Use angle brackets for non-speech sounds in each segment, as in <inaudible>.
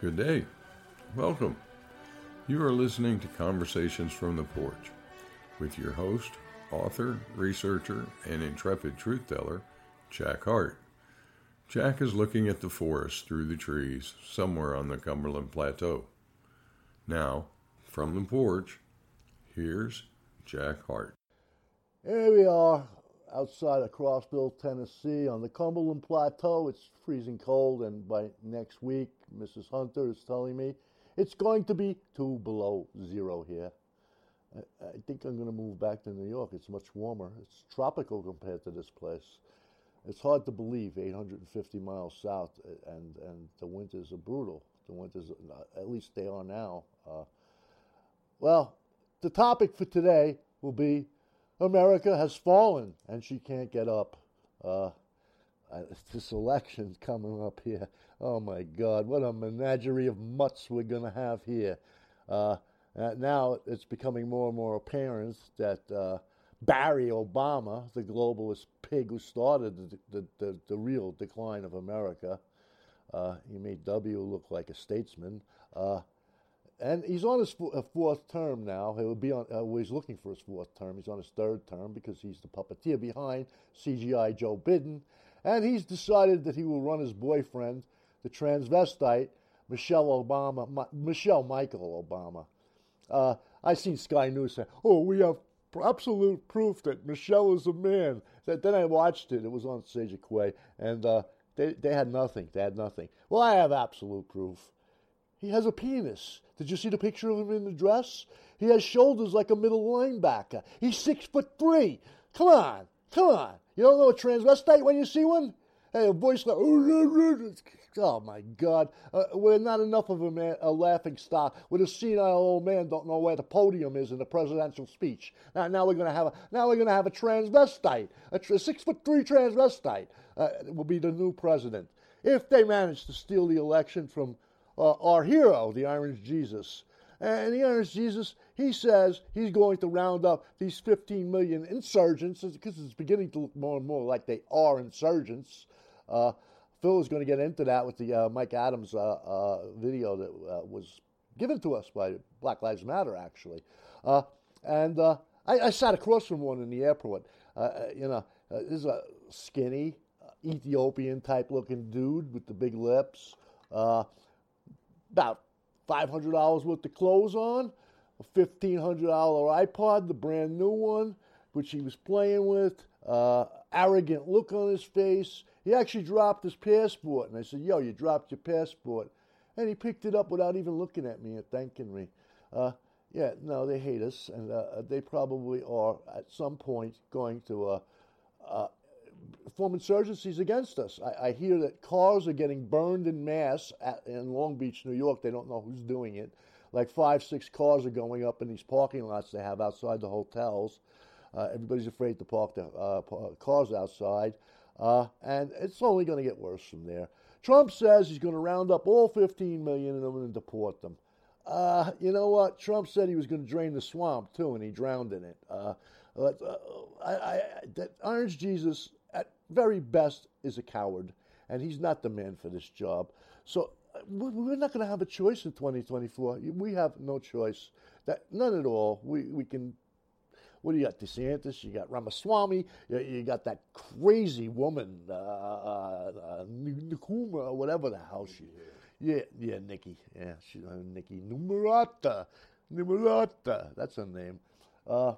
Good day. Welcome. You are listening to Conversations from the Porch with your host, author, researcher, and intrepid truth teller, Jack Heart. Jack is looking at the forest through the trees somewhere on the Cumberland Plateau. Now, from the porch, here's Jack Heart. Here we are outside of Crossville, Tennessee, on the Cumberland Plateau. It's freezing cold, and by next week, Mrs. Hunter is telling me it's going to be two below zero here. I, I think I'm going to move back to New York. It's much warmer. It's tropical compared to this place. It's hard to believe 850 miles south, and, and the winters are brutal. The winters, at least they are now. Uh, well, the topic for today will be America has fallen and she can't get up. Uh, this election's coming up here. Oh my God, what a menagerie of mutts we're going to have here. Uh, now it's becoming more and more apparent that uh, Barry Obama, the globalist pig who started the, the, the, the real decline of America, uh, he made W look like a statesman. And he's on his fourth term now. He will be on. Uh, he's looking for his fourth term. He's on his third term because he's the puppeteer behind CGI Joe Biden, and he's decided that he will run his boyfriend, the transvestite Michelle Obama, Ma- Michelle Michael Obama. Uh, I seen Sky News say, "Oh, we have absolute proof that Michelle is a man." That Then I watched it. It was on Sajak and uh, they they had nothing. They had nothing. Well, I have absolute proof. He has a penis. Did you see the picture of him in the dress? He has shoulders like a middle linebacker. He's six foot three. Come on, come on. You don't know a transvestite when you see one? Hey, a voice like, oh my God, uh, we're not enough of a, man, a laughing stock. With a senile old man don't know where the podium is in a presidential speech. Now, now we're gonna have a now we're gonna have a transvestite, a, a six foot three transvestite uh, will be the new president if they manage to steal the election from uh, our hero, the Iron Jesus. And the Iron Jesus, he says he's going to round up these 15 million insurgents because it's beginning to look more and more like they are insurgents. Uh, Phil is going to get into that with the uh, Mike Adams uh, uh video that uh, was given to us by Black Lives Matter, actually. Uh, and I, I, sat across from one in the airport. you know, this is a skinny, Ethiopian type looking dude with the big lips about $500 worth of clothes on, a $1,500 iPod, the brand new one, which he was playing with, uh, arrogant look on his face. He actually dropped his passport, and I said, Yo, you dropped your passport. And he picked it up without even looking at me and thanking me. Uh, yeah, no, they hate us, and uh, they probably are at some point going to uh, form insurgencies against us. I, I, hear that cars are getting burned in mass at, in Long Beach, New York. They don't know who's doing it. Like five, six cars are going up in these parking lots they have outside the hotels. Uh, everybody's afraid to park their uh, cars outside. Uh, and it's only going to get worse from there. Trump says he's going to round up all 15 million of them and deport them. Uh, you know what? Trump said he was going to drain the swamp too, and he drowned in it. Uh, uh, I, I, that Orange Jesus very best is a coward, and he's not the man for this job. So uh, we're not going to have a choice in 2024. We have no choice. That none at all. We we can. What do you got? DeSantis. You got Ramaswamy. You, you got that crazy woman, uh, uh, uh Nikuma, or whatever the hell she. Yeah, yeah, Nikki. Yeah, she, uh, Nikki Nimarata. Nimarata. That's her name. Uh,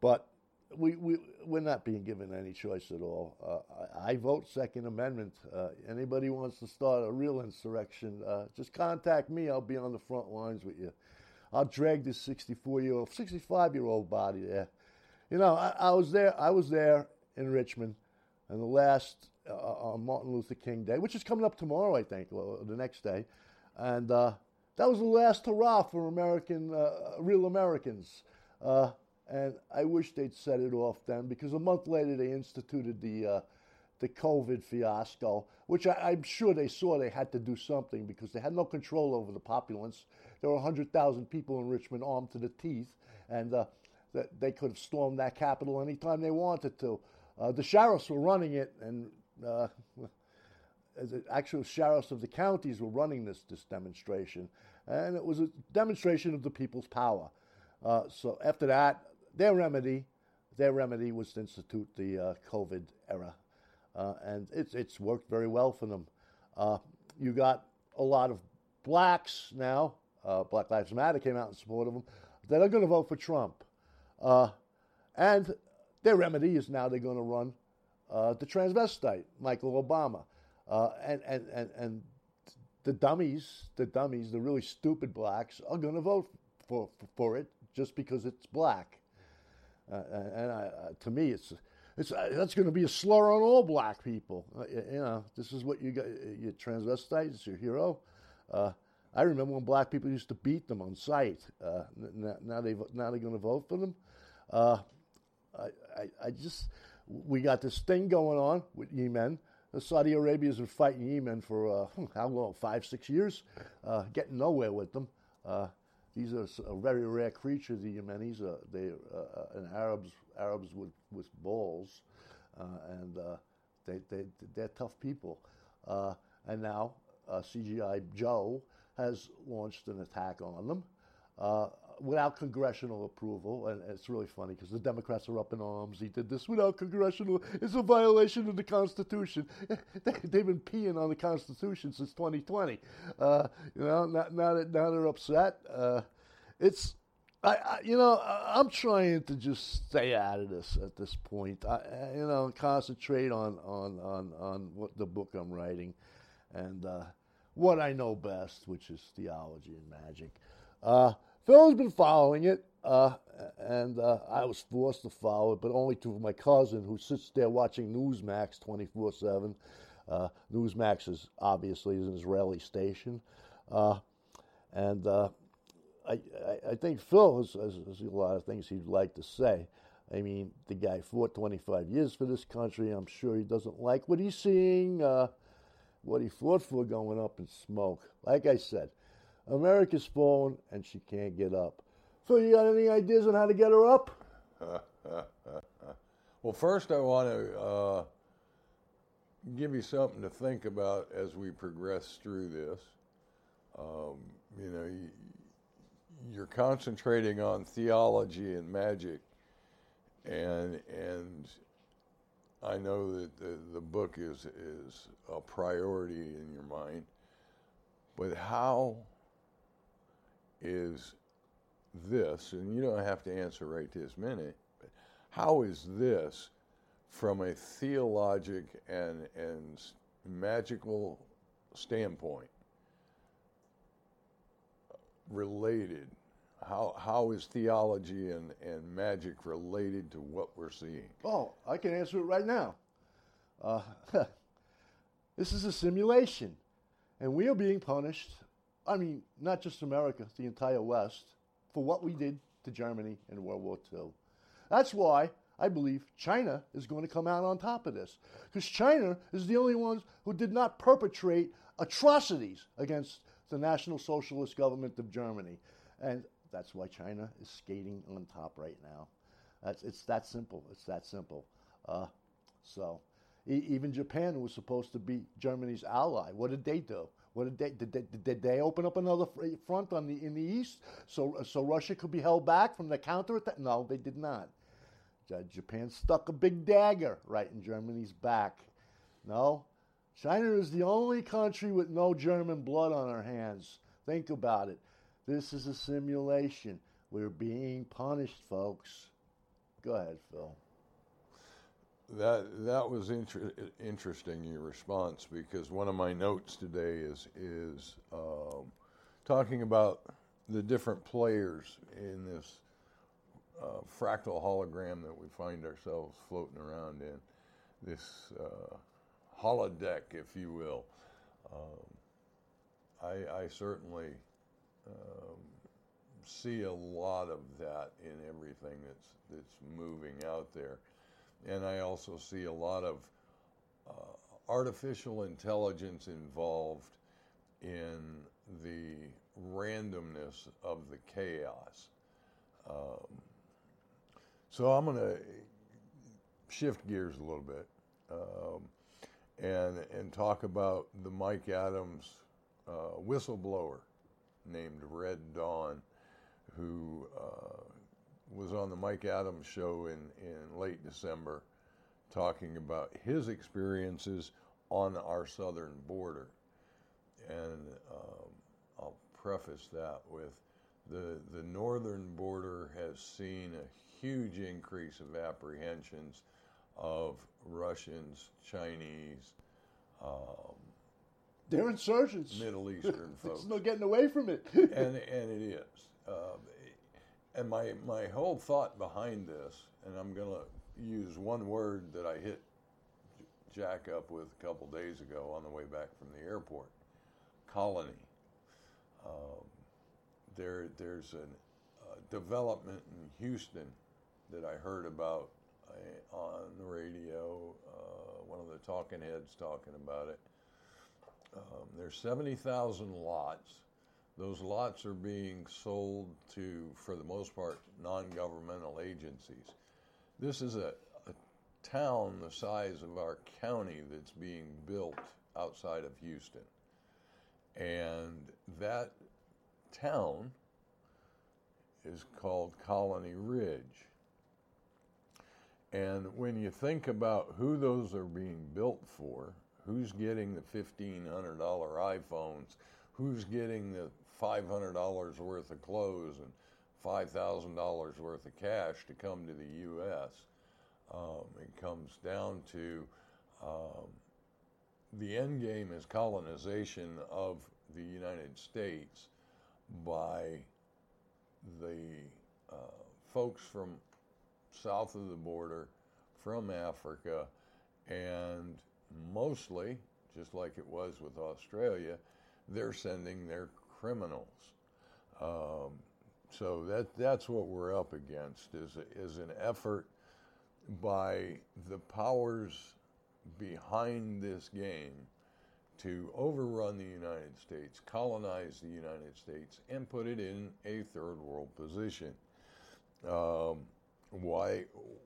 but we, we, we're not being given any choice at all. Uh, I, I, vote Second Amendment. Uh, anybody wants to start a real insurrection, uh, just contact me. I'll be on the front lines with you. I'll drag this 64 year old, 65 year old body there. You know, I, I, was there. I was there in Richmond, on the last uh, on Martin Luther King Day, which is coming up tomorrow, I think, or the next day, and uh, that was the last hurrah for American, uh, real Americans. And I wish they'd set it off then because a month later they instituted the, uh, the COVID fiasco, which I, am sure they saw they had to do something because they had no control over the populace. There were 100,000 people in Richmond armed to the teeth, and uh, they could have stormed that capital anytime they wanted to. Uh, the sheriffs were running it, and uh, <laughs> the actual sheriffs of the counties were running this, this demonstration, and it was a demonstration of the people's power. Uh, so after that, their remedy, their remedy was to institute the uh, COVID era, uh, and it's it's worked very well for them. Uh, you got a lot of blacks now. Uh, Black Lives Matter came out in support of them that are going to vote for Trump, uh, and their remedy is now they're going to run the transvestite Michael Obama, and and and and the dummies, the dummies, the really stupid blacks are going to vote for, for, for it just because it's black. Uh, and I, uh, to me, it's it's uh, that's going to be a slur on all black people. Uh, you know, this is what you got. Your transvestite is your hero. Uh, I remember when black people used to beat them on sight. Uh, now, now they now they're going to vote for them. I, I, I just we got this thing going on with Yemen. Saudi Arabia has been fighting Yemen for how long? Five, six years, getting nowhere with them. These are a very rare creature, the Yemenis. Uh, they uh, uh, and Arabs Arabs with with balls, uh, and uh, they they they're tough people. Uh, and now CGI Joe has launched an attack on them without congressional approval, and it's really funny because the Democrats are up in arms. He did this without congressional. It's a violation of the Constitution. <laughs> they, have been peeing on the Constitution since 2020. Uh, you know, now, now, that now they're upset. Uh, it's. I, I, you know, I'm trying to just stay out of this at this point. I, you know, concentrate on on on on what the book I'm writing, and uh, what I know best, which is theology and magic. Uh, Phil's been following it, uh, and uh, I was forced to follow it, but only to my cousin who sits there watching Newsmax 24 7. Uh, Newsmax is obviously an Israeli station. Uh, and uh, I, I, I, think Phil has, has, has, a lot of things he'd like to say. I mean, the guy fought 25 years for this country. I'm sure he doesn't like what he's seeing, what he fought for going up in smoke. Like I said, America's fallen and she can't get up. So, you got any ideas on how to get her up? <laughs> well, first, I want to uh, give you something to think about as we progress through this. Um, you know, you, you're concentrating on theology and magic, and and I know that the, the book is is a priority in your mind, but how is this, and you don't have to answer right this minute, but how is this from a theologic and, and magical standpoint related? How, how is theology and, and magic related to what we're seeing? Oh, I can answer it right now. Uh, <laughs> this is a simulation, and we are being punished I mean, not just America, the entire West, for what we did to Germany in World War II. That's why I believe China is going to come out on top of this. Because China is the only ones who did not perpetrate atrocities against the National Socialist government of Germany. And that's why China is skating on top right now. That's, it's that simple. It's that simple. Uh, so, e- even Japan was supposed to be Germany's ally. What did they do? What did they did, they did they open up another front on the in the east so so Russia could be held back from the counterattack? No, they did not. Japan stuck a big dagger right in Germany's back. No, China is the only country with no German blood on our hands. Think about it. This is a simulation. We're being punished, folks. Go ahead, Phil. That that was inter- interesting your response because one of my notes today is is um, talking about the different players in this uh, fractal hologram that we find ourselves floating around in this uh, holodeck, if you will. Um, I, I, certainly um, see a lot of that in everything that's that's moving out there and I also see a lot of uh, artificial intelligence involved in the randomness of the chaos. Um, so I'm going to shift gears a little bit. Um, and and talk about the Mike Adams uh, whistleblower named Red Dawn, who uh, was on the Mike Adams show in, in late December, talking about his experiences on our southern border. And um, I'll preface that with the, the northern border has seen a huge increase of apprehensions of Russians, Chinese, um, they're insurgents. Middle <laughs> Eastern folks. There's no getting away from it. <laughs> and and it is. Um, and my my whole thought behind this, and I'm to use one word that I hit Jack up with a couple days ago on the way back from the airport: colony. Um, there there's a, a development in Houston that I heard about uh, on the radio. Uh, one of the talking heads talking about it um, there's 70,000 lots. Those lots are being sold to, for the most part, non governmental agencies. This is a, a town the size of our county that's being built outside of Houston. And that town is called Colony Ridge. And when you think about who those are being built for, who's getting the $1,500 iPhones, who's getting the $500 worth of clothes and $5,000 worth of cash to come to the U.S. Um, it comes down to um, the end game is colonization of the United States by the uh, folks from south of the border, from Africa, and mostly, just like it was with Australia, they're sending their criminals. Um, so that that's what we're up against is is an effort by the powers behind this game to overrun the United States, colonize the United States, and put it in a third world position. Um, why,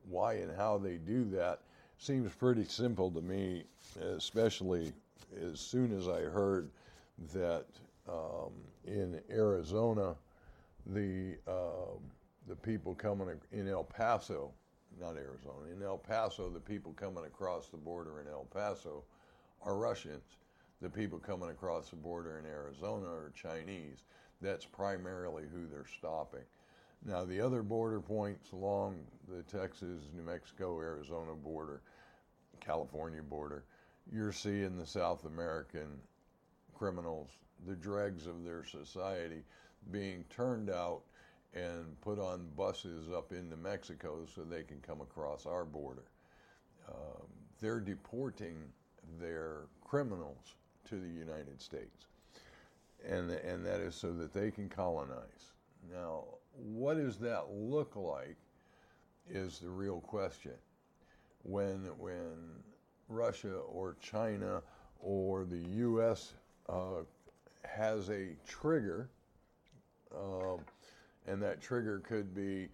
why, and how they do that seems pretty simple to me, especially as soon as I heard that um, in Arizona, the um, the people coming in El Paso, not Arizona, in El Paso, the people coming across the border in El Paso are Russians. The people coming across the border in Arizona are Chinese. That's primarily who they're stopping. Now, the other border points along the Texas, New Mexico, Arizona border, California border, you're seeing the South American criminals, the dregs of their society, being turned out and put on buses up into Mexico so they can come across our border. Um, they're deporting their criminals to the United States, and and that is so that they can colonize. Now, what does that look like? Is the real question. When when Russia or China or the U.S. Uh, has a trigger, uh, and that trigger could be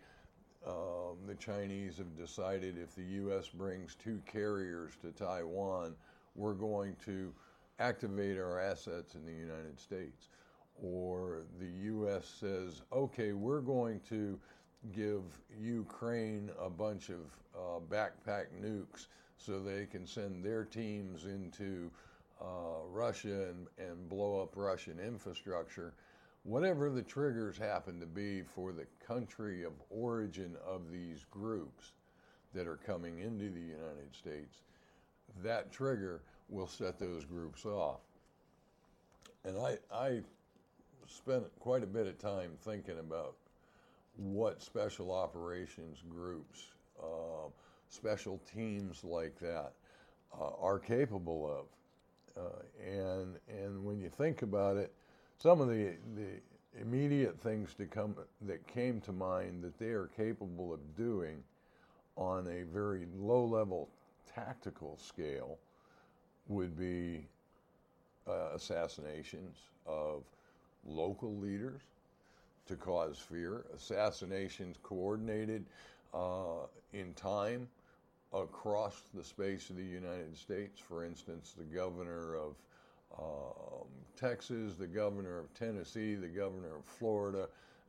um, the Chinese have decided if the U.S. brings two carriers to Taiwan, we're going to activate our assets in the United States. Or the U.S. says, okay, we're going to give Ukraine a bunch of uh, backpack nukes so they can send their teams into uh, Russia and, and blow up Russian infrastructure. Whatever the triggers happen to be for the country of origin of these groups that are coming into the United States, that trigger will set those groups off. And I, I spent quite a bit of time thinking about what special operations groups, uh, special teams like that uh, are capable of. Uh, and and when you think about it, some of the the immediate things to come that came to mind that they are capable of doing on a very low level tactical scale would be uh, assassinations of local leaders to cause fear, assassinations coordinated uh, in time across the space of the United States. For instance, the governor of um, Texas, the governor of Tennessee, the governor of Florida,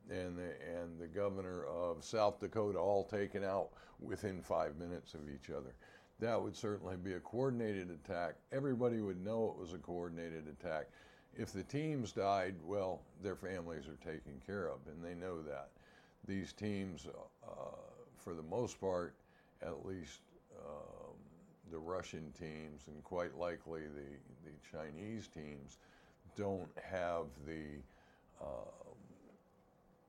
and the, and the governor of South Dakota all taken out within five minutes of each other. That would certainly be a coordinated attack. Everybody would know it was a coordinated attack. If the teams died, well, their families are taken care of, and they know that. These teams, uh, for the most part, at least um, the Russian teams and quite likely the, the Chinese teams, don't have the uh,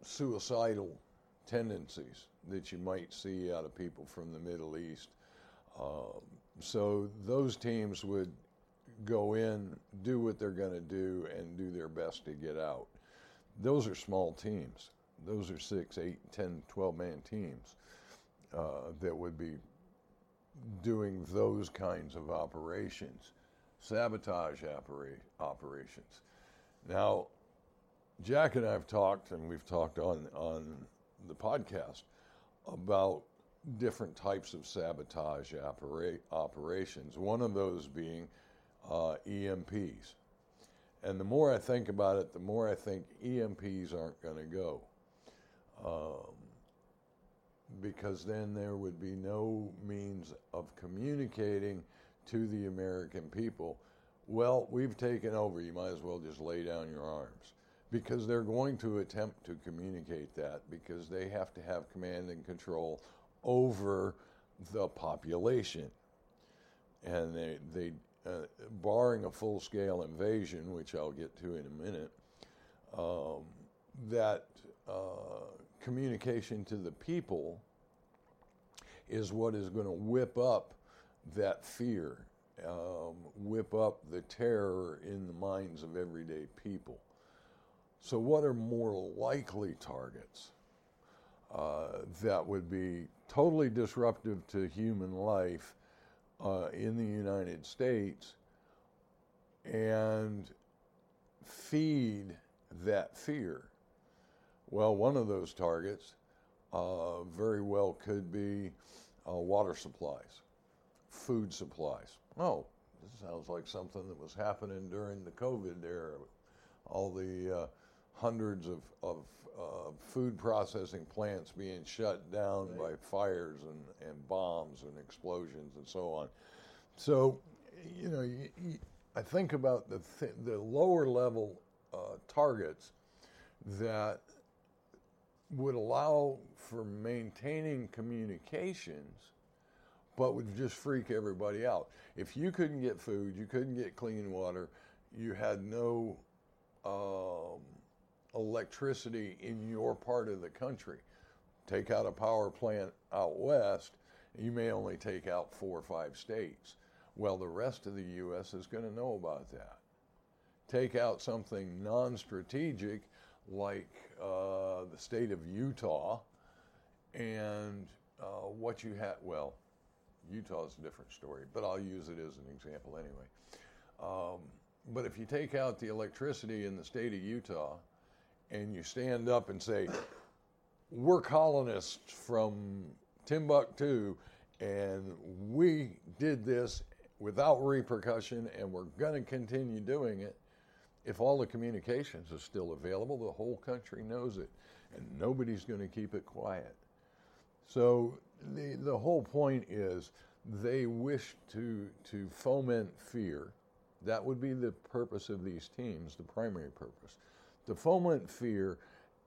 suicidal tendencies that you might see out of people from the Middle East. Um, so those teams would go in, do what they're going to do, and do their best to get out. Those are small teams. Those are six, eight, 10, 12 man teams uh, that would be doing those kinds of operations, sabotage opera- operations. Now, Jack and I have talked, and we've talked on, on the podcast about different types of sabotage opera- operations. One of those being uh, EMPs. And the more I think about it, the more I think EMPs aren't going to go. Um, because then there would be no means of communicating to the American people, well, we've taken over, you might as well just lay down your arms because they're going to attempt to communicate that because they have to have command and control over the population. And they, they uh, barring a full scale invasion, which I'll get to in a minute, um, that uh, communication to the people is what is going to whip up that fear, um, whip up the terror in the minds of everyday people. So, what are more likely targets uh, that would be totally disruptive to human life uh, in the United States and feed that fear? Well, one of those targets uh, very well could be uh, water supplies, food supplies. Oh, this sounds like something that was happening during the COVID era. All the uh, hundreds of, of uh, food processing plants being shut down right. by fires and, and bombs and explosions and so on. So, you know, you, you, I think about the, th- the lower level uh, targets that would allow for maintaining communications, but would just freak everybody out. If you couldn't get food, you couldn't get clean water, you had no um, electricity in your part of the country. Take out a power plant out west, you may only take out four or five states. Well, the rest of the U.S. is going to know about that. Take out something non strategic like uh, the state of Utah and uh, what you had. Well, Utah is a different story, but I'll use it as an example anyway. Um, but if you take out the electricity in the state of Utah and you stand up and say, We're colonists from Timbuktu, and we did this without repercussion, and we're going to continue doing it. If all the communications are still available, the whole country knows it, and nobody's going to keep it quiet. So the the whole point is they wish to to foment fear. That would be the purpose of these teams, the primary purpose to foment fear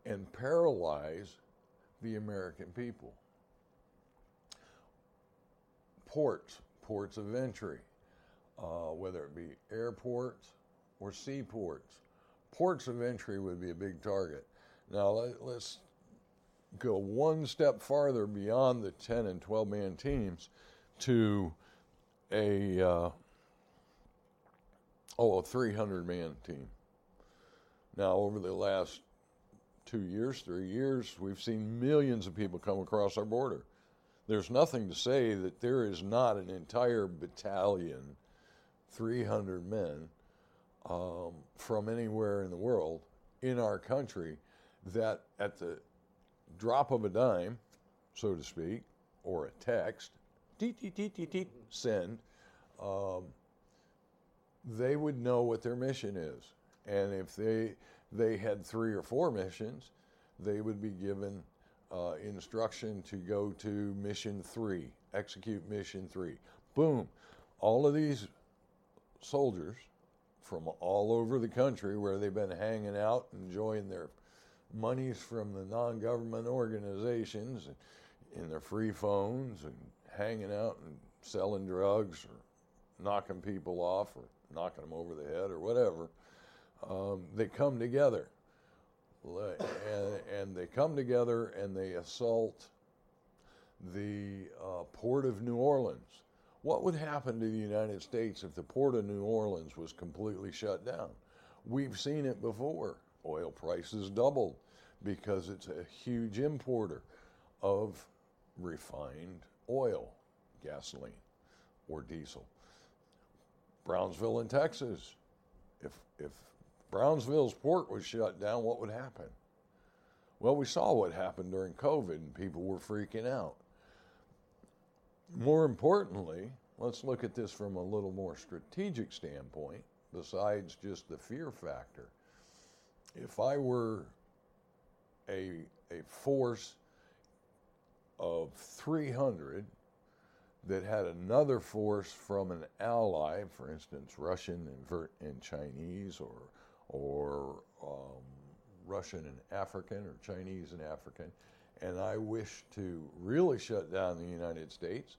and paralyze the American people. Ports, ports of entry, uh, whether it be airports or seaports. Ports of entry would be a big target. Now, let, us go one step farther beyond the 10 and 12 man teams to a, uh, oh, a 300 man team. Now, over the last two years, three years, we've seen millions of people come across our border. There's nothing to say that there is not an entire battalion, 300 men, um, from anywhere in the world in our country that at the drop of a dime, so to speak, or a text send, um, they would know what their mission is. And if they, they had three or four missions, they would be given uh, instruction to go to mission three, execute mission three. Boom. All of these soldiers from all over the country where they've been hanging out, enjoying their monies from the non government organizations in their free phones and hanging out and selling drugs or knocking people off or knocking them over the head or whatever. Um, they come together and, and, they come together and they assault the uh, port of New Orleans. What would happen to the United States if the port of New Orleans was completely shut down? We've seen it before. Oil prices doubled because it's a huge importer of refined oil, gasoline, or diesel. Brownsville in Texas. If, if Brownsville's port was shut down, what would happen? Well, we saw what happened during COVID and people were freaking out. More importantly, let's look at this from a little more strategic standpoint, besides just the fear factor. If I were a, a force of 300 that had another force from an ally, for instance, Russian and, Chinese, or or um, Russian and African, or Chinese and African, and I wish to really shut down the United States,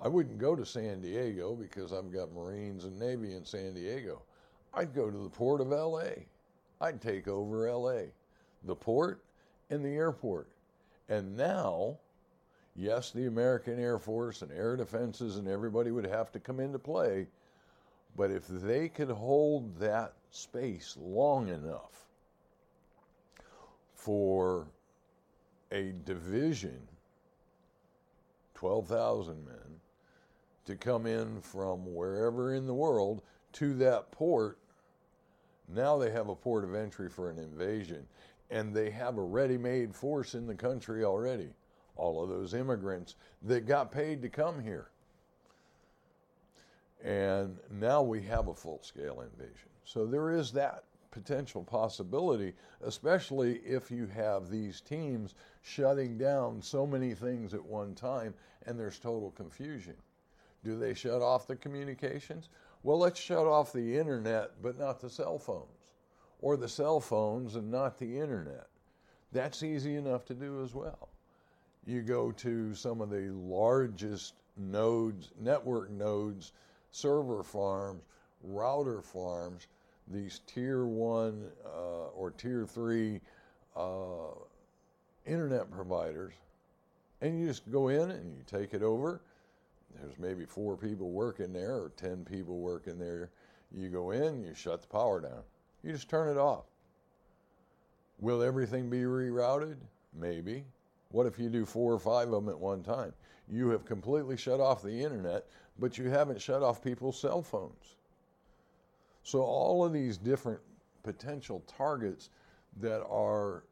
I wouldn't go to San Diego because I've got Marines and Navy in San Diego. I'd go to the port of LA. I'd take over LA, the port and the airport. And now, yes, the American Air Force and air defenses and everybody would have to come into play. But if they could hold that space long enough for a division, 12,000 men, to come in from wherever in the world to that port, now they have a port of entry for an invasion and they have a ready made force in the country already. All of those immigrants that got paid to come here. And now we have a full scale invasion. So there is that potential possibility, especially if you have these teams shutting down so many things at one time and there's total confusion. Do they shut off the communications? Well, let's shut off the internet, but not the cell phones or the cell phones and not the internet. That's easy enough to do as well. You go to some of the largest nodes, network nodes, server farms, router farms, these tier one uh, or tier three uh, internet providers, and you just go in and you take it over. There's maybe four people working there or 10 people working there. You go in, you shut the power down. You just turn it off. Will everything be rerouted? Maybe. What if you do four or five of them at one time? You have completely shut off the internet, but you haven't shut off people's cell phones. So, all of these different potential targets that are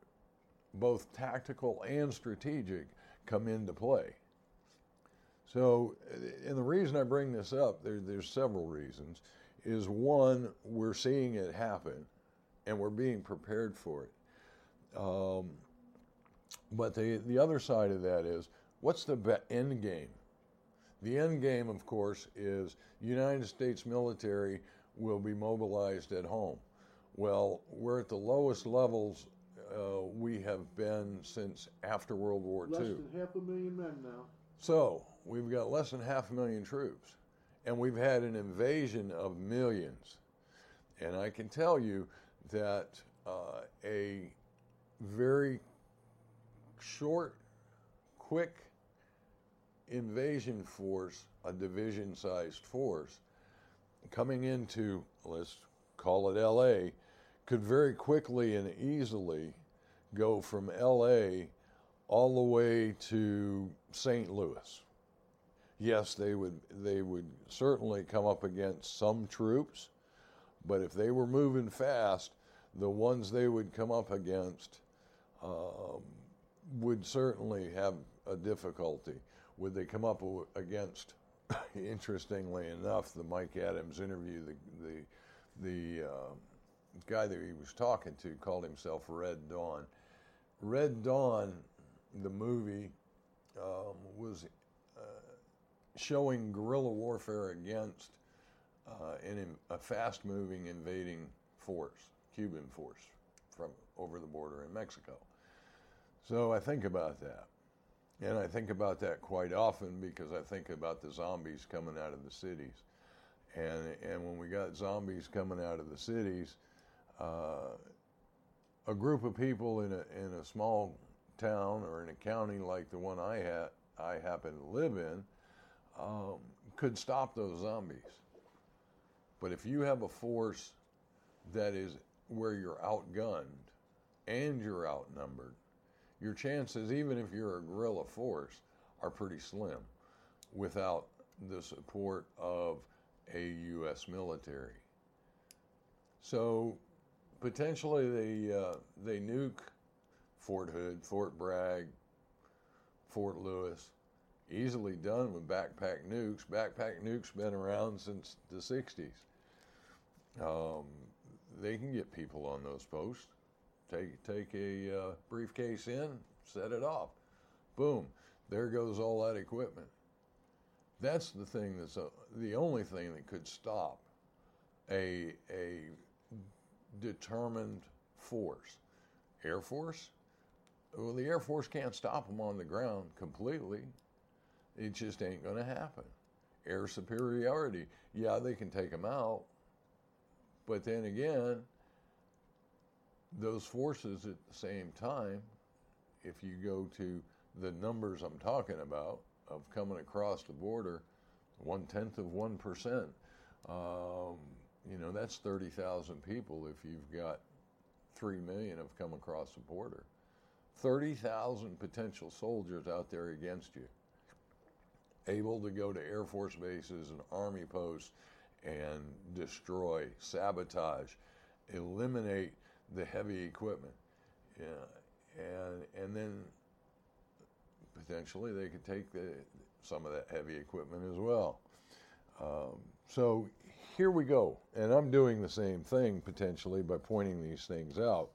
both tactical and strategic come into play. So, and the reason I bring this up, there, there's several reasons is one, we're seeing it happen and we're being prepared for it. Um, but the, the other side of that is what's the be- end game? The end game, of course, is United States military will be mobilized at home. Well, we're at the lowest levels uh, we have been since after World War less II. Less than half a million men now. So we've got less than half a million troops and we've had an invasion of millions. And I can tell you that uh, a very short, quick invasion force, a division sized force, coming into, let's call it LA, could very quickly and easily go from LA all the way to St. Louis yes, they would they would certainly come up against some troops, but if they were moving fast, the ones they would come up against, um, would certainly have a difficulty. Would they come up against? <laughs> interestingly enough, the Mike Adams interview, the the the uh, guy that he was talking to called himself Red Dawn. Red Dawn, the movie, um, was uh, showing guerrilla warfare against uh, in a fast-moving invading force, Cuban force, from over the border in Mexico. So I think about that. And I think about that quite often because I think about the zombies coming out of the cities. And, and when we got zombies coming out of the cities, uh, a group of people in a, in a small town or in a county like the one I, ha- I happen to live in um, could stop those zombies. But if you have a force that is where you're outgunned and you're outnumbered, your chances, even if you're a guerrilla force, are pretty slim without the support of a U.S. military. So potentially they uh, they nuke Fort Hood, Fort Bragg, Fort Lewis. Easily done with backpack nukes. Backpack nukes been around since the 60s. Um, they can get people on those posts. Take take a uh, briefcase in, set it off. Boom, there goes all that equipment. That's the thing that's a, uh, the only thing that could stop a a determined force. Air Force? Well, the Air Force can't stop them on the ground completely. It just ain't going to happen. Air superiority. Yeah, they can take them out. But then again, those forces at the same time, if you go to the numbers I'm talking about of coming across the border, one tenth of 1%, um, you know, that's 30,000 people if you've got 3 million have come across the border. 30,000 potential soldiers out there against you, able to go to Air Force bases and Army posts and destroy, sabotage, eliminate the heavy equipment. Yeah, and, and then potentially they could take the, some of that heavy equipment as well. Um, so here we go. And I'm doing the same thing potentially by pointing these things out,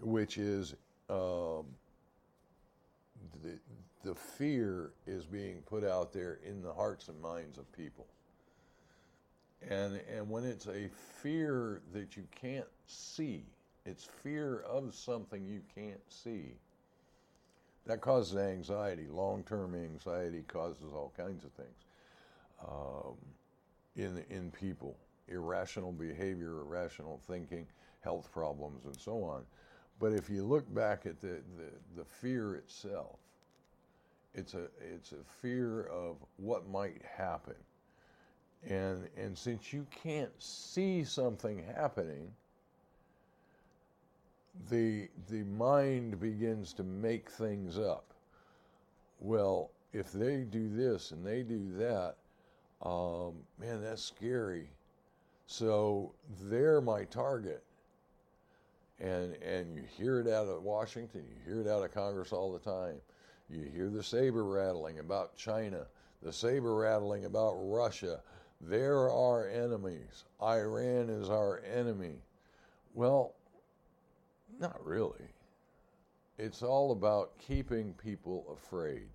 which is um, the, the fear is being put out there in the hearts and minds of people. And, and when it's a fear that you can't see, it's fear of something you can't see. That causes anxiety. Long term anxiety causes all kinds of things um, in, in people irrational behavior, irrational thinking, health problems, and so on. But if you look back at the, the, the fear itself, it's a, it's a fear of what might happen. And, and since you can't see something happening, the, the mind begins to make things up. Well, if they do this and they do that, um, man, that's scary. So they're my target. And, and you hear it out of Washington, you hear it out of Congress all the time. You hear the saber rattling about China, the saber rattling about Russia. They're our enemies. Iran is our enemy. Well, not really. It's all about keeping people afraid.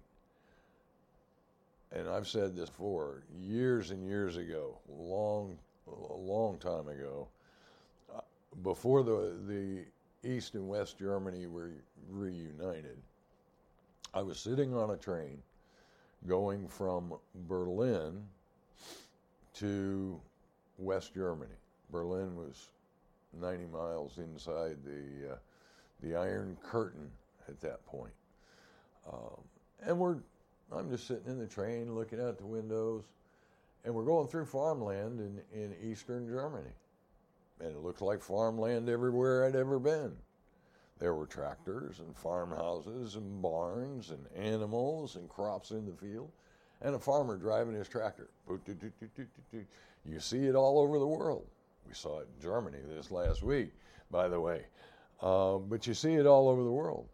And I've said this before years and years ago, long a long time ago, uh, before the the East and West Germany were reunited. I was sitting on a train going from Berlin to West Germany. Berlin was 90 miles inside the uh, the Iron Curtain at that point. Um, and we're I'm just sitting in the train looking out the windows and we're going through farmland in, in eastern Germany. And it looked like farmland everywhere I'd ever been. There were tractors and farmhouses and barns and animals and crops in the field, and a farmer driving his tractor. You see it all over the world. We saw it in Germany this last week, by the way. Uh, but you see it all over the world.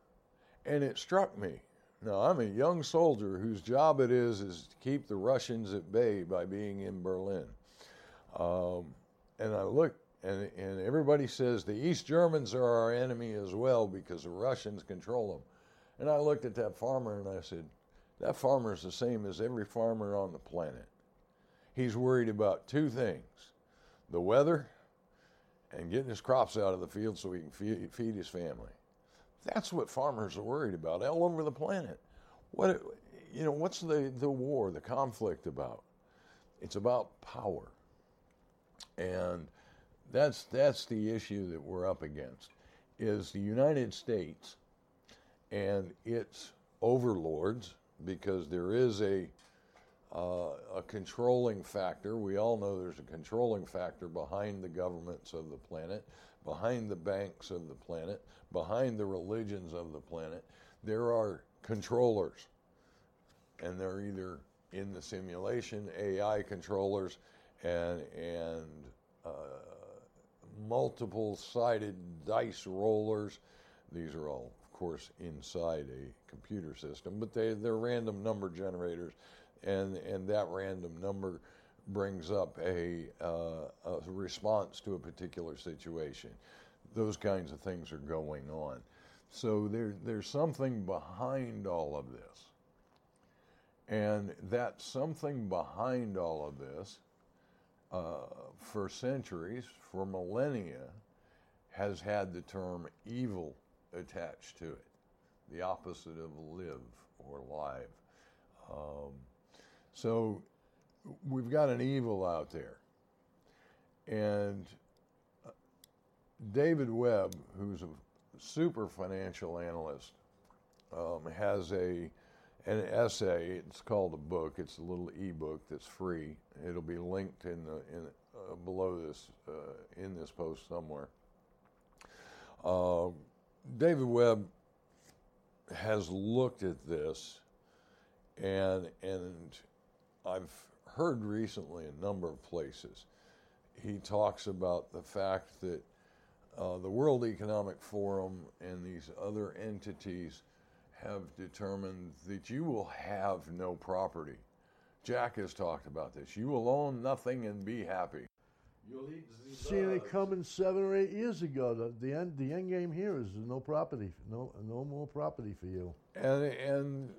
And it struck me. Now, I'm a young soldier whose job it is is to keep the Russians at bay by being in Berlin. Um, and I look, and, and everybody says the East Germans are our enemy as well because the Russians control them. And I looked at that farmer and I said, that farmer is the same as every farmer on the planet. He's worried about two things the weather and getting his crops out of the field so he can feed, feed his family. That's what farmers are worried about all over the planet. What you know, what's the, the war, the conflict about? It's about power. And that's that's the issue that we're up against is the United States and its overlords because there is a uh, a controlling factor. We all know there's a controlling factor behind the governments of the planet, behind the banks of the planet, behind the religions of the planet. There are controllers, and they're either in the simulation AI controllers and and uh, multiple-sided dice rollers. These are all, of course, inside a computer system, but they they're random number generators and and that random number brings up a, uh, a response to a particular situation. Those kinds of things are going on. So there, there's something behind all of this. And that something behind all of this, uh, for centuries, for millennia, has had the term evil attached to it, the opposite of live or live. Um, so we've got an evil out there. And uh, David Webb, who's a super financial analyst, um, has a an essay. It's called a book. It's a little ebook that's free. It'll be linked in the in uh, below this uh, in this post somewhere. Uh, David Webb has looked at this and and I've heard recently in a number of places. He talks about the fact that uh, the World Economic Forum and these other entities have determined that you will have no property. Jack has talked about this. You will own nothing and be happy. You'll eat Seen it coming seven or eight years ago. The, the end the end game here is no property, no no more property for you. And and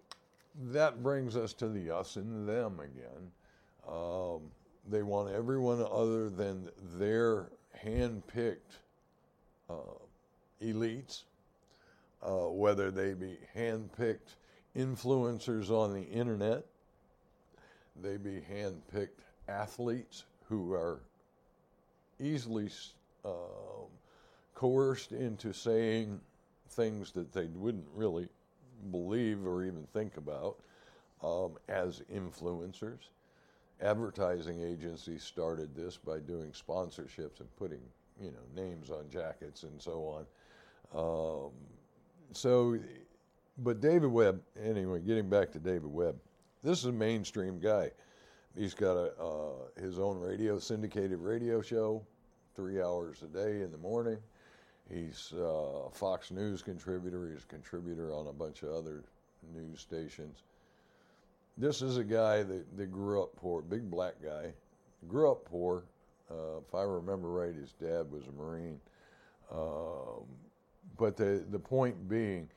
that brings us to the us and them again. Um, they want everyone other than their hand-picked uh, elites, uh, whether they be hand-picked influencers on the internet, they be hand-picked athletes who are easily uh, coerced into saying things that they wouldn't really believe or even think about um, as influencers. Advertising agencies started this by doing sponsorships and putting, you know, names on jackets and so on. Um, so, but David Webb, anyway, getting back to David Webb, this is a mainstream guy. He's got a, uh, his own radio, syndicated radio show, three hours a day in the morning. He's uh, a Fox News contributor. He's a contributor on a bunch of other news stations. This is a guy that, that grew up poor, big black guy, grew up poor. Uh, if I remember right, his dad was a Marine. Um, but the, the point being,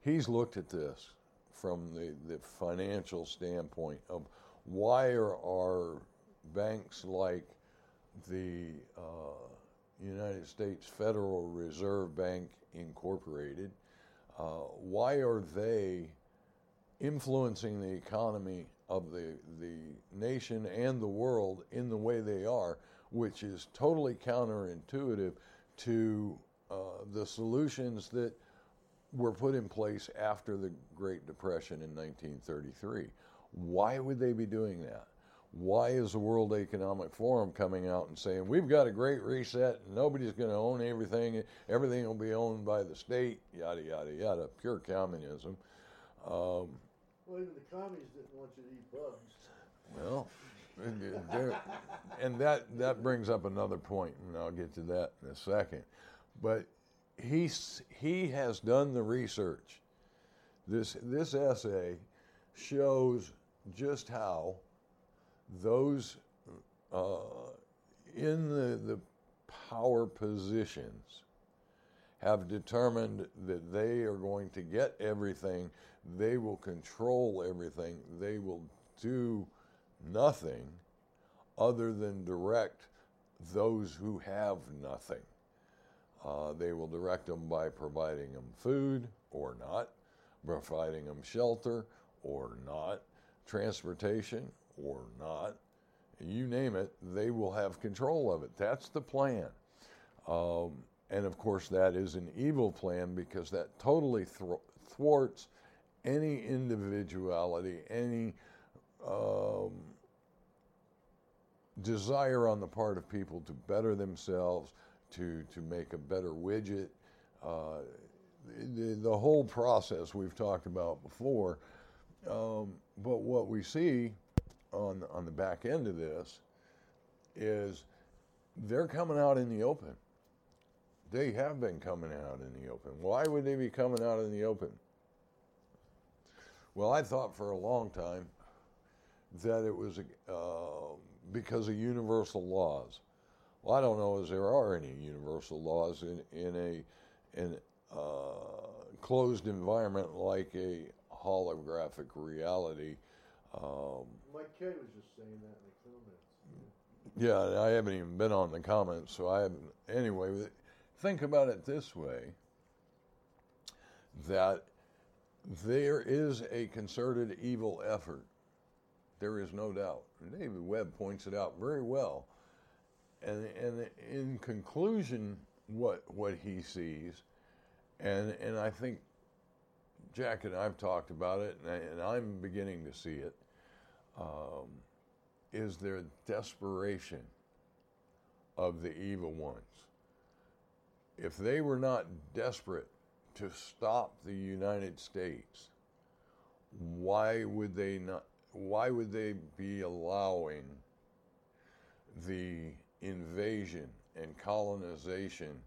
he's looked at this from the, the financial standpoint of why are our banks like the uh, United States Federal Reserve Bank Incorporated. Uh, why are they influencing the economy of the, the nation and the world in the way they are, which is totally counterintuitive to uh, the solutions that were put in place after the Great Depression in 1933? Why would they be doing that? why is the World Economic Forum coming out and saying we've got a great reset and nobody's going to own everything, everything will be owned by the state, yada yada yada, pure communism. Um, well, even the commies didn't want you to eat bugs. Well, and that that brings up another point, and I'll get to that in a second. But he's he has done the research This, this essay shows just how those uh, in the, the power positions have determined that they are going to get everything, they will control everything, they will do nothing other than direct those who have nothing. Uh, they will direct them by providing them food or not, providing them shelter or not, transportation or not. You name it, they will have control of it. That's the plan. Um, and of course, that is an evil plan because that totally thwarts any individuality, any um, desire on the part of people to better themselves, to, to make a better widget. Uh, the, the whole process we've talked about before. Um, but what we see on, on the back end of this is they're coming out in the open. They have been coming out in the open. Why would they be coming out in the open? Well, I thought for a long time that it was uh, because of universal laws. Well, I don't know as there are any universal laws in, in a in uh, closed environment like a holographic reality. Um, Mike Kay was just saying that in the comments. Yeah, I haven't even been on the comments, so I haven't. Anyway, think about it this way that there is a concerted evil effort. There is no doubt. David Webb points it out very well. And, and in conclusion, what, what he sees, and, and I think Jack and I've talked about it, and, I, I'm beginning to see it, um, is their desperation of the evil ones if they were not desperate to stop the United States, why would they not? Why would they be allowing the invasion and colonization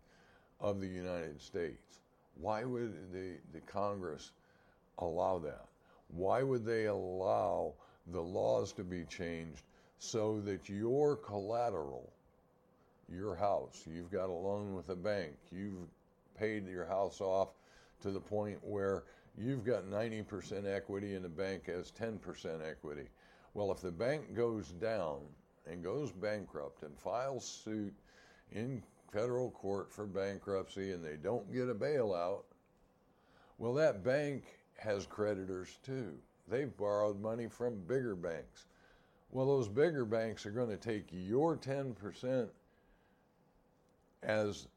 of the United States? Why would the, the Congress allow that? Why would they allow the laws to be changed so that your collateral your house. You've got a loan with a bank. You've paid your house off to the point where you've got 90% equity and the bank has 10% equity. Well, if the bank goes down and goes bankrupt and files suit in federal court for bankruptcy and they don't get a bailout, well, that bank has creditors too. They've borrowed money from bigger banks. Well, those bigger banks are going to take your 10% as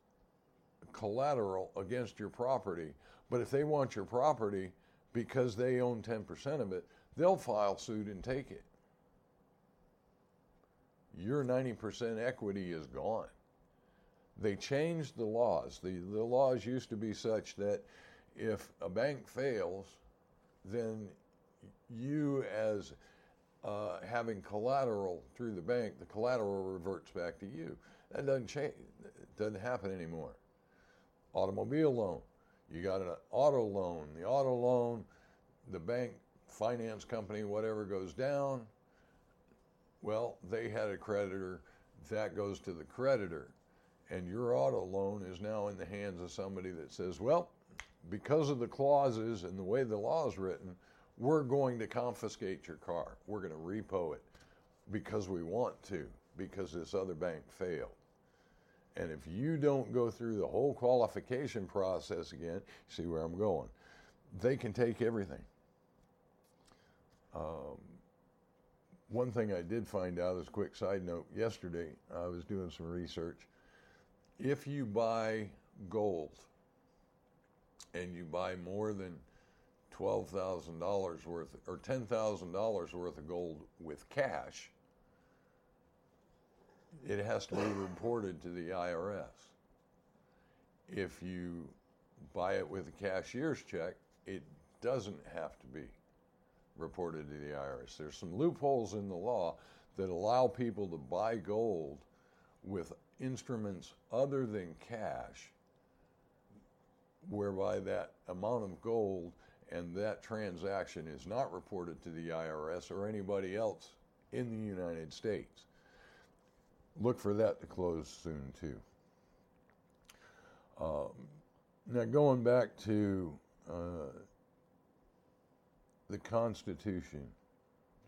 collateral against your property. But if they want your property because they own 10% of it, they'll file suit and take it. Your 90% equity is gone. They changed the laws. The, the laws used to be such that if a bank fails, then you, as uh, having collateral through the bank, the collateral reverts back to you. That doesn't change. It doesn't happen anymore. Automobile loan. You got an auto loan. The auto loan, the bank, finance company, whatever goes down. Well, they had a creditor. That goes to the creditor. And your auto loan is now in the hands of somebody that says, well, because of the clauses and the way the law is written, we're going to confiscate your car. We're going to repo it because we want to, because this other bank failed. And if you don't go through the whole qualification process again, see where I'm going, they can take everything. Um, one thing I did find out as a quick side note yesterday, I was doing some research. If you buy gold and you buy more than $12,000 worth or $10,000 worth of gold with cash, it has to be reported to the IRS. If you buy it with a cashier's check, it doesn't have to be reported to the IRS. There's some loopholes in the law that allow people to buy gold with instruments other than cash, whereby that amount of gold and that transaction is not reported to the IRS or anybody else in the United States. Look for that to close soon, too. Um, now, going back to uh, the Constitution,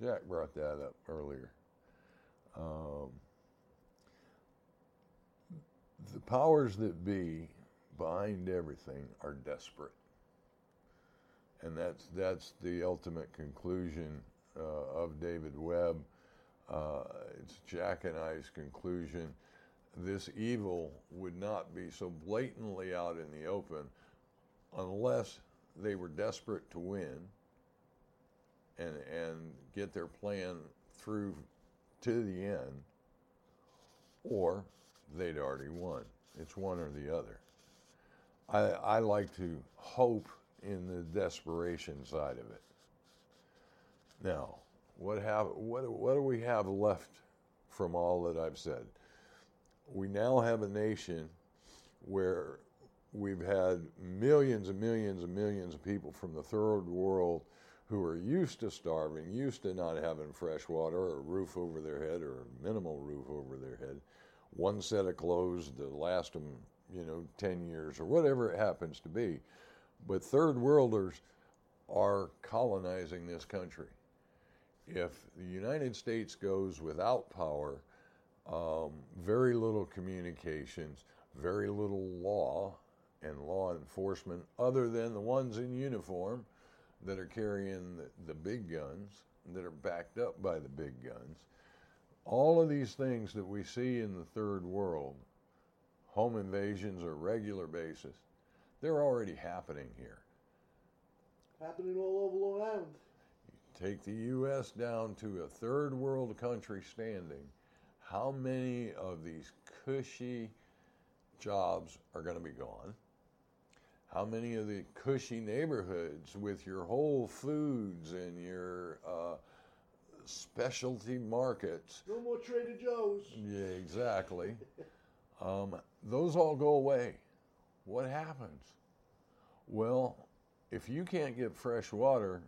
Jack brought that up earlier. Um, the powers that be behind everything are desperate. And that's, that's the ultimate conclusion uh, of David Webb. Uh, it's Jack and I's conclusion. This evil would not be so blatantly out in the open unless they were desperate to win and, and get their plan through to the end, or they'd already won. It's one or the other. I, I like to hope in the desperation side of it. Now, what have what what do we have left from all that I've said? We now have a nation where we've had millions and millions and millions of people from the third world who are used to starving, used to not having fresh water or a roof over their head or minimal roof over their head, one set of clothes to last them, you know, 10 years or whatever it happens to be. But third worlders are colonizing this country. If the United States goes without power, um, very little communications, very little law and law enforcement, other than the ones in uniform that are carrying the, the big guns, that are backed up by the big guns. All of these things that we see in the third world, home invasions on a regular basis, they're already happening here. Happening all over Long Island. Take the U.S. down to a third world country standing. How many of these cushy jobs are going to be gone? How many of the cushy neighborhoods with your Whole Foods and your uh, specialty markets? No more Trader Joe's. Yeah, exactly. <laughs> um, those all go away. What happens? Well, if you can't get fresh water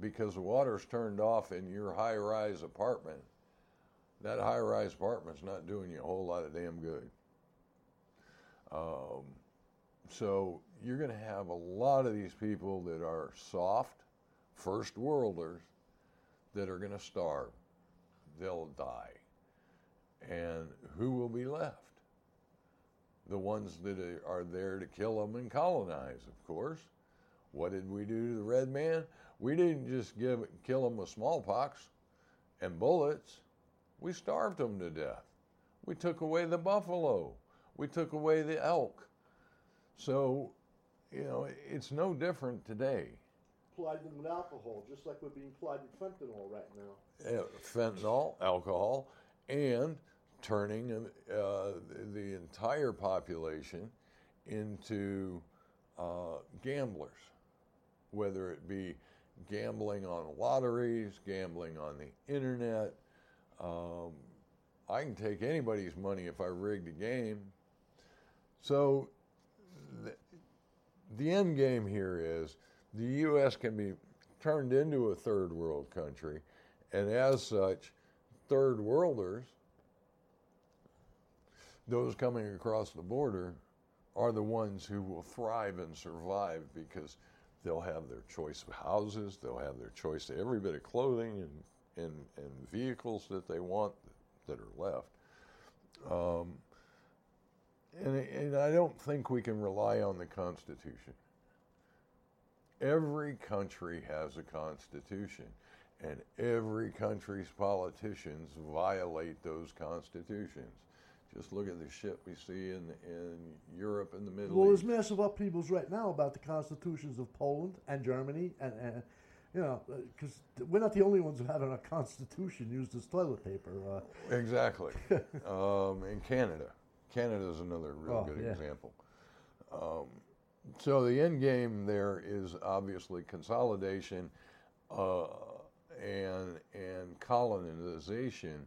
because the water's turned off in your high rise apartment, that high rise apartment's not doing you a whole lot of damn good. Um, so you're going to have a lot of these people that are soft, first worlders, that are going to starve. They'll die. And who will be left? The ones that are there to kill them and colonize, of course. What did we do to the red man? We didn't just give kill them with smallpox and bullets. We starved them to death. We took away the buffalo. We took away the elk. So, you know, it's no different today. Plied them with alcohol, just like we're being plied with fentanyl right now. Uh, fentanyl, alcohol, and turning uh, the entire population into uh, gamblers, whether it be gambling on lotteries, gambling on the internet. Um, I can take anybody's money if I rigged a game. So the, end game here is the U.S. can be turned into a third world country, and as such, third worlders, those coming across the border, are the ones who will thrive and survive because they'll have their choice of houses, they'll have their choice of every bit of clothing and, and, and vehicles that they want that are left. Um, and, and I don't think we can rely on the Constitution. Every country has a Constitution, and every country's politicians violate those constitutions. Just look at the shit we see in in Europe and the Middle Well, East. Well, there's massive upheavals right now about the constitutions of Poland and Germany, and, and you know, because we're not the only ones who have a constitution used as toilet paper. Uh, Exactly. <laughs> um, in Canada. Canada is another real Oh, good yeah. example. Um, so the end game there is obviously consolidation uh, and and colonization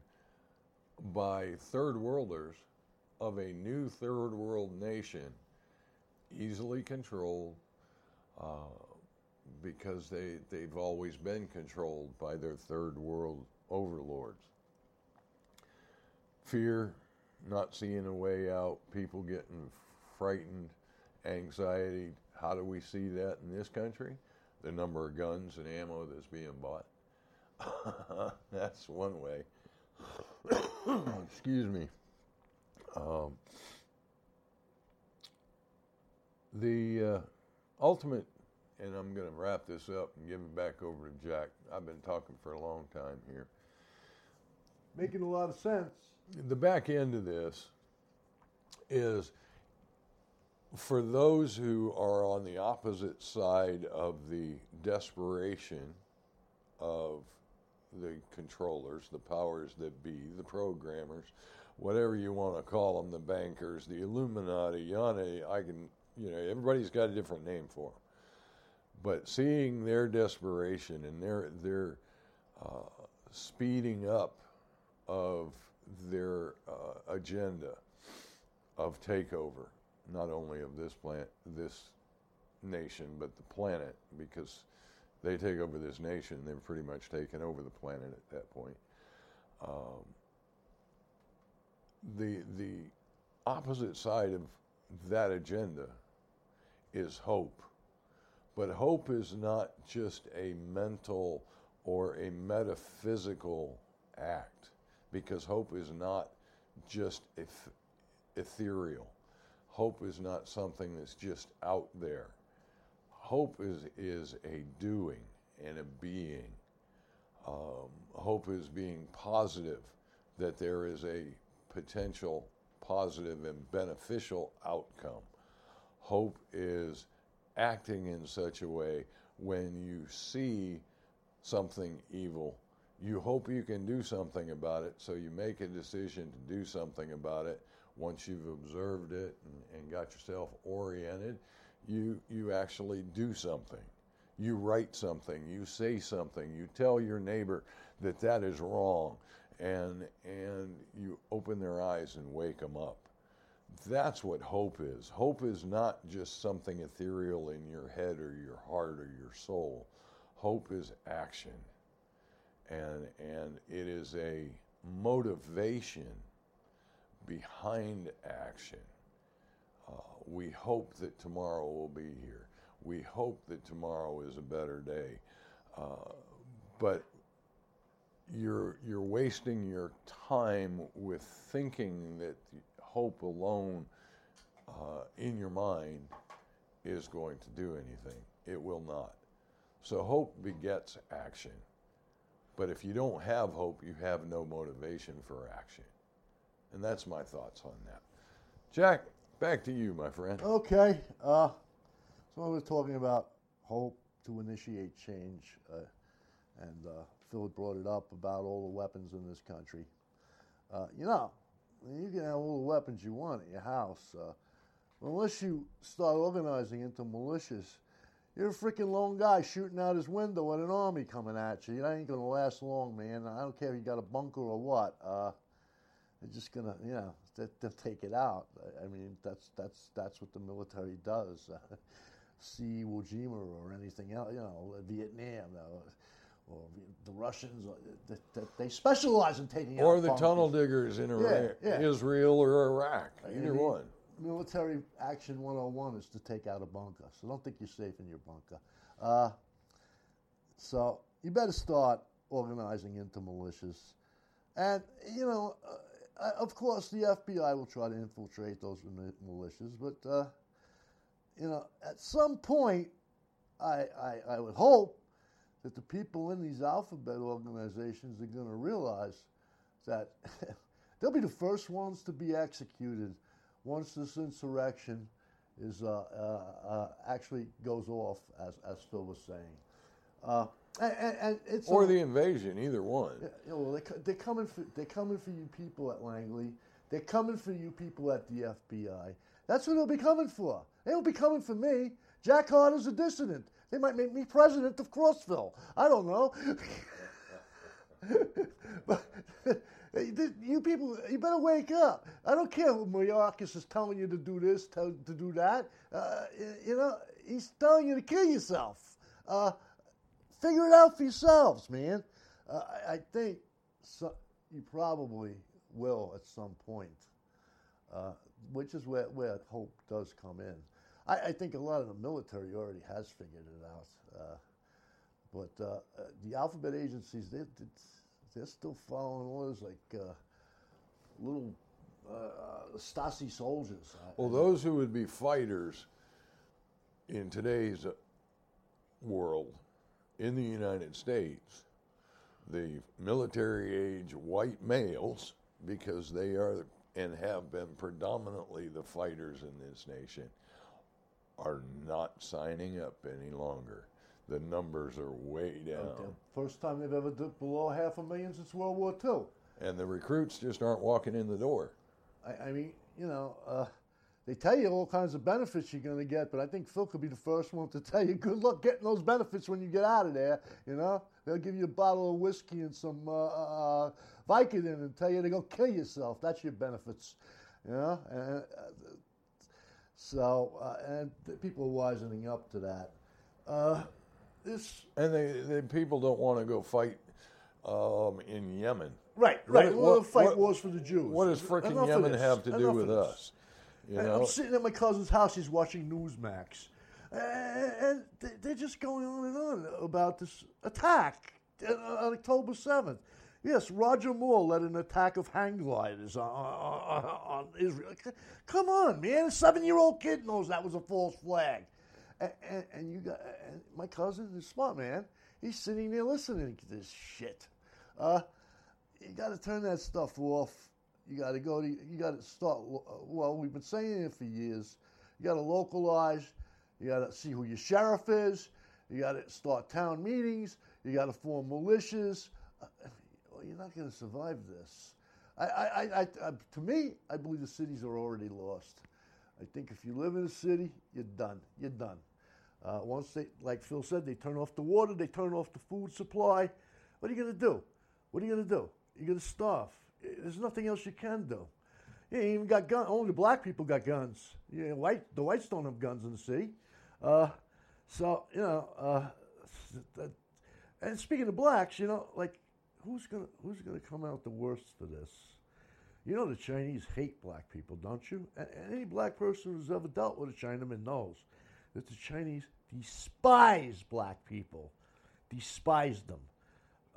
by third worlders of a new third world nation, easily controlled, uh, because they, they've always been controlled by their third world overlords. Fear, not seeing a way out, people getting frightened, anxiety. How do we see that in this country? The number of guns and ammo that's being bought. <laughs> that's one way. <coughs> Excuse me. Um, the uh, ultimate, and I'm going to wrap this up and give it back over to Jack. I've been talking for a long time here. Making a lot of sense. The back end of this is for those who are on the opposite side of the desperation of the controllers, the powers that be, the programmers, whatever you want to call them, the bankers, the Illuminati, Yana, I can, you know, everybody's got a different name for them. But seeing their desperation and their their uh, speeding up of their uh, agenda of takeover, not only of this plant, this nation, but the planet, because they take over this nation, they've pretty much taken over the planet at that point. Um, the the opposite side of that agenda is hope. But hope is not just a mental or a metaphysical act, because hope is not just eth- ethereal. Hope is not something that's just out there. Hope is, is a doing and a being. Um, hope is being positive that there is a potential positive and beneficial outcome. Hope is acting in such a way when you see something evil, you hope you can do something about it, so you make a decision to do something about it. Once you've observed it and, and got yourself oriented, you, you actually do something. You write something, you say something, you tell your neighbor that that is wrong, and, and you open their eyes and wake them up. That's what hope is. Hope is not just something ethereal in your head or your heart or your soul. Hope is action. And, and it is a motivation behind action. Uh, we hope that tomorrow will be here. We hope that tomorrow is a better day. Uh, but you're, you're wasting your time with thinking that hope alone uh, in your mind is going to do anything. It will not. So hope begets action. But if you don't have hope, you have no motivation for action. And that's my thoughts on that. Jack, back to you, my friend. Okay. Uh, so we are talking about hope to initiate change, uh, and uh, Phil brought it up about all the weapons in this country. Uh, you know, you can have all the weapons you want at your house. Uh, unless you start organizing into militias, you're a freaking lone guy shooting out his window at an army coming at you. That ain't going to last long, man. I don't care if you got a bunker or what. Uh, they're just going to, you know, they, will take it out. I mean, that's that's that's what the military does. <laughs> see Iwo Jima or anything else, you know, Vietnam. Uh, or the Russians, uh, they specialize in taking out. or the tunnel diggers in Iraq, yeah, yeah. Israel or Iraq, either one. Military action 101 is to take out a bunker, so don't think you're safe in your bunker. Uh, so you better start organizing into militias, and you know, uh, of course, the FBI will try to infiltrate those militias, but uh, you know, at some point, I, I, I would hope that the people in these alphabet organizations are going to realize that <laughs> they'll be the first ones to be executed once this insurrection is uh, uh, uh, actually goes off, as, as Phil was saying. Uh, and, and, it's or the invasion, either one. You know, they, they're coming for they're coming for you people at Langley. They're coming for you people at the FBI. That's what they'll be coming for. They won't be coming for me. Jack Heart is a dissident. They might make me president of Crossville. I don't know. <laughs> but you people, you better wake up. I don't care who Mayorkas is telling you to do this, to, to do that. Uh, you know, he's telling you to kill yourself. Uh, figure it out for yourselves, man. Uh, I, think so, you probably will at some point, uh, which is where, where hope does come in. I, I, think a lot of the military already has figured it out. Uh, but uh, the alphabet agencies, they, they're still following orders like uh, little uh, uh, Stasi soldiers. Well, those who would be fighters in today's uh, world in the United States, the military age white males, because they are and have been predominantly the fighters in this nation, are not signing up any longer. The numbers are way down. First time they've ever dipped below half a million since World War II. And the recruits just aren't walking in the door. I, I mean, you know, uh, they tell you all kinds of benefits you're going to get, but I think Phil could be the first one to <laughs> tell you, good luck getting those benefits when you get out of there. You know, they'll give you a bottle of whiskey and some uh, uh, Vicodin and tell you to go kill yourself. That's your benefits. You know, and, uh, so uh, and people are wisening up to that. This and they, they people don't want to go fight um, in Yemen. Right, right. What, fight what, wars for the Jews. What does freaking Yemen have to do with us? You know? I'm sitting at my cousin's house. He's watching Newsmax, and they're just going on and on about this attack on October seventh. Yes, Roger Moore led an attack of hang gliders on, on, on Israel. Come on, man! A seven-year-old kid knows that was a false flag, and, and, you got and my cousin is smart man. He's sitting there listening to this shit. Uh, you got to turn that stuff off you got to go to, you got to start, well, we've been saying it for years. You got to localize, you got to see who your sheriff is, you got to start town meetings, you got to form militias. Well, you're not going to survive this. I, I, I, I, to me, I believe the cities are already lost. I think if you live in a city, you're done. You're done. Uh, once they, like Phil said, they turn off the water, they turn off the food supply. What are you going to do? What are you going to do? You're going to starve there's nothing else you can do. You ain't even got guns. Only black people got guns. You know, white, the whites don't have guns in the. Uh, so you know, uh, and speaking of blacks, you know, like who's gonna who's gonna come out the worst for this? You know, the Chinese hate black people, don't you? And any black person who's ever dealt with a Chinaman knows that the Chinese despise black people, despise them.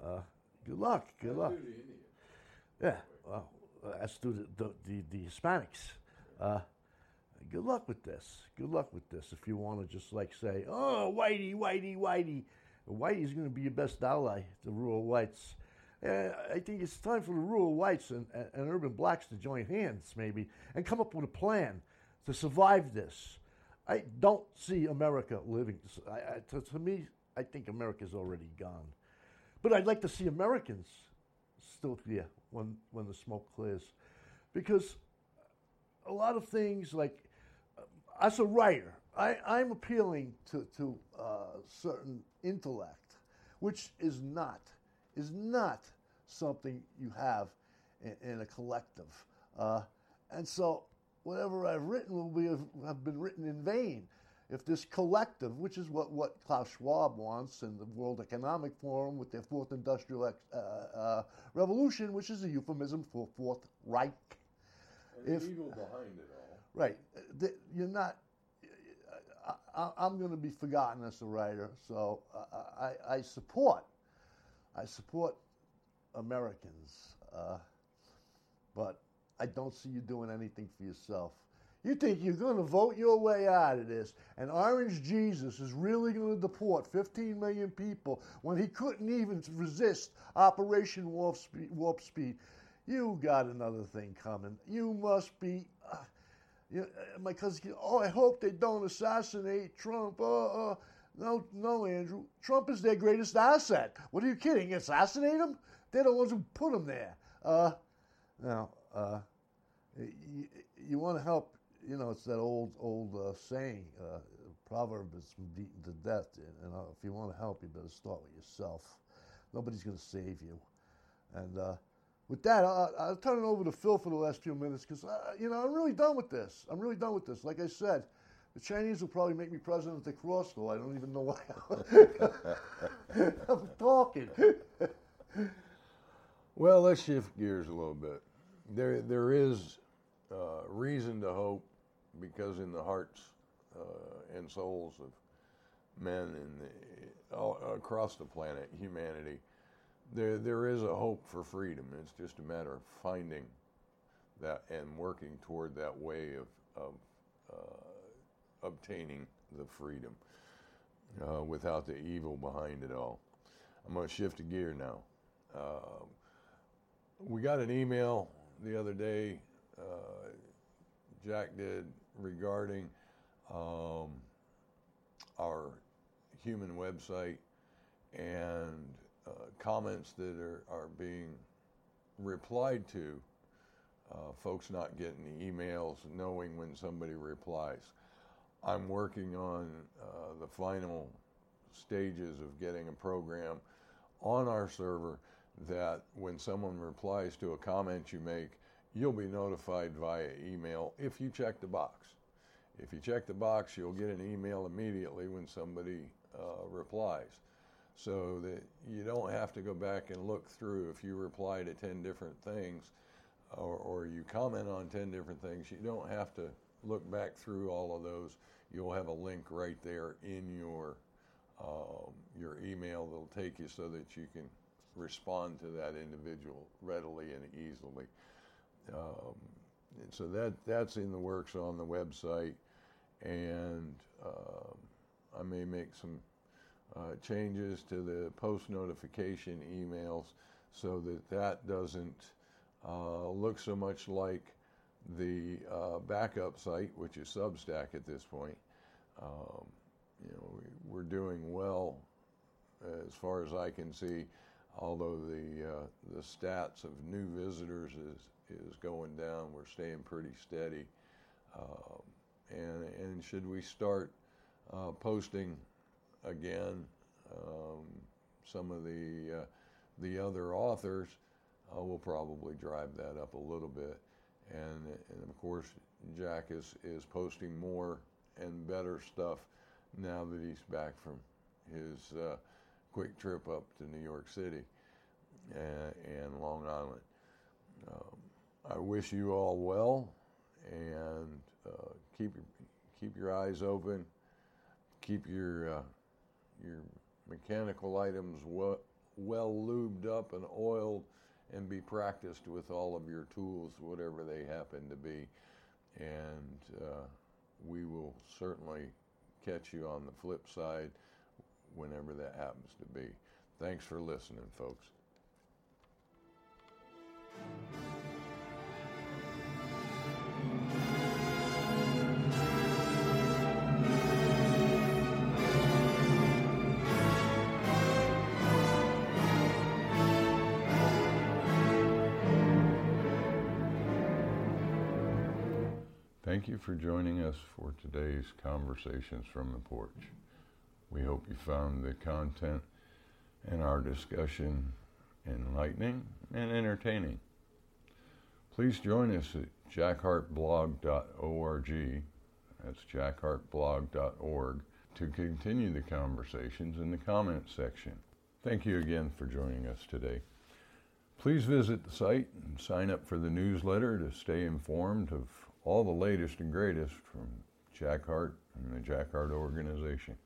Uh, good luck. Good luck. Yeah, well, as do the, the, the, the Hispanics. Uh, good luck with this. Good luck with this. If you want to just like say, oh, whitey, whitey, whitey. Whitey's going to be your best ally, the rural whites. Uh, I think it's time for the rural whites and, and, and, urban blacks to join hands, maybe, and come up with a plan to survive this. I don't see America living. I, I, to, to me, I think America's already gone. But I'd like to see Americans still here when when the smoke clears, because a lot of things like uh, as a writer, I, I'm appealing to to uh, certain intellect, which is not is not something you have in, in a collective, uh, and so whatever I've written will be have been written in vain if this collective, which is what, what Klaus Schwab wants and the World Economic Forum with their fourth industrial uh, uh, revolution, which is a euphemism for Fourth Reich. And if, evil behind it all. Right. You're not. I, am going to be forgotten as a writer, so I, I support. I support Americans, uh, but I don't see you doing anything for yourself. You think you're going to vote your way out of this, and Orange Jesus is really going to deport 15 million people when he couldn't even resist Operation Warp Speed? Warp speed. You got another thing coming. You must be. Uh, you uh, my cousin, oh, I hope they don't assassinate Trump. Uh, uh, no, no, Andrew. Trump is their greatest asset. What are you kidding? Assassinate him? They're the ones who put him there. Uh, now, uh, you, you want to help you know, it's that old old uh, saying, uh, proverb that's beaten to death. You know, if you want to help, you better start with yourself. Nobody's going to save you. And uh, with that, I'll, I'll, turn it over to Phil for the last few minutes because, uh, you know, I'm really done with this. I'm really done with this. Like I said, The Chinese will probably make me president of the Crossville. I don't even know why. <laughs> I'm talking. well, let's shift gears a little bit. There, there is uh, reason to hope because in the hearts uh, and souls of men all, across the planet, humanity, there, there is a hope for freedom. It's just a matter of finding that and working toward that way of, of uh, obtaining the freedom uh, without the evil behind it all. I'm going to shift a gear now. Uh, we got an email the other day, uh, Jack did, regarding um, our human website and uh, comments that are, are being replied to, uh, folks not getting the emails, knowing when somebody replies. I'm working on uh, the final stages of getting a program on our server that when someone replies to a comment you make, you'll be notified via email if you check the box. If you check the box, you'll get an email immediately when somebody uh, replies. So that you don't have to go back and look through if you reply to 10 different things or, or, you comment on 10 different things. You don't have to look back through all of those. You'll have a link right there in your um, your email that'll take you so that you can respond to that individual readily and easily. Um, and so that that's in the works on the website. And uh, I may make some uh, changes to the post notification emails so that that doesn't uh, look so much like the uh, backup site, which is Substack at this point. Um, you know, we, are doing well as far as I can see, although the uh, the stats of new visitors is is going down. We're staying pretty steady. Um, and and should we start uh, posting again, um, some of the uh, the other authors uh, will probably drive that up a little bit, and and of course Jack is is posting more and better stuff now that he's back from his uh, quick trip up to New York City and, and Long Island. Um, I wish you all well, and uh, keep keep your eyes open, keep your uh, your mechanical items well, well lubed up and oiled, and be practiced with all of your tools, whatever they happen to be. And uh, we will certainly catch you on the flip side whenever that happens to be. Thanks for listening, folks. Thank you for joining us for today's Conversations from the Porch. We hope you found the content and our discussion enlightening and entertaining. Please join us at jackhartblog.org, that's jackhartblog.org, to continue the conversations in the comments section. Thank you again for joining us today. Please visit the site and sign up for the newsletter to stay informed of all the latest and greatest from Jack Heart and the Jack Heart organization.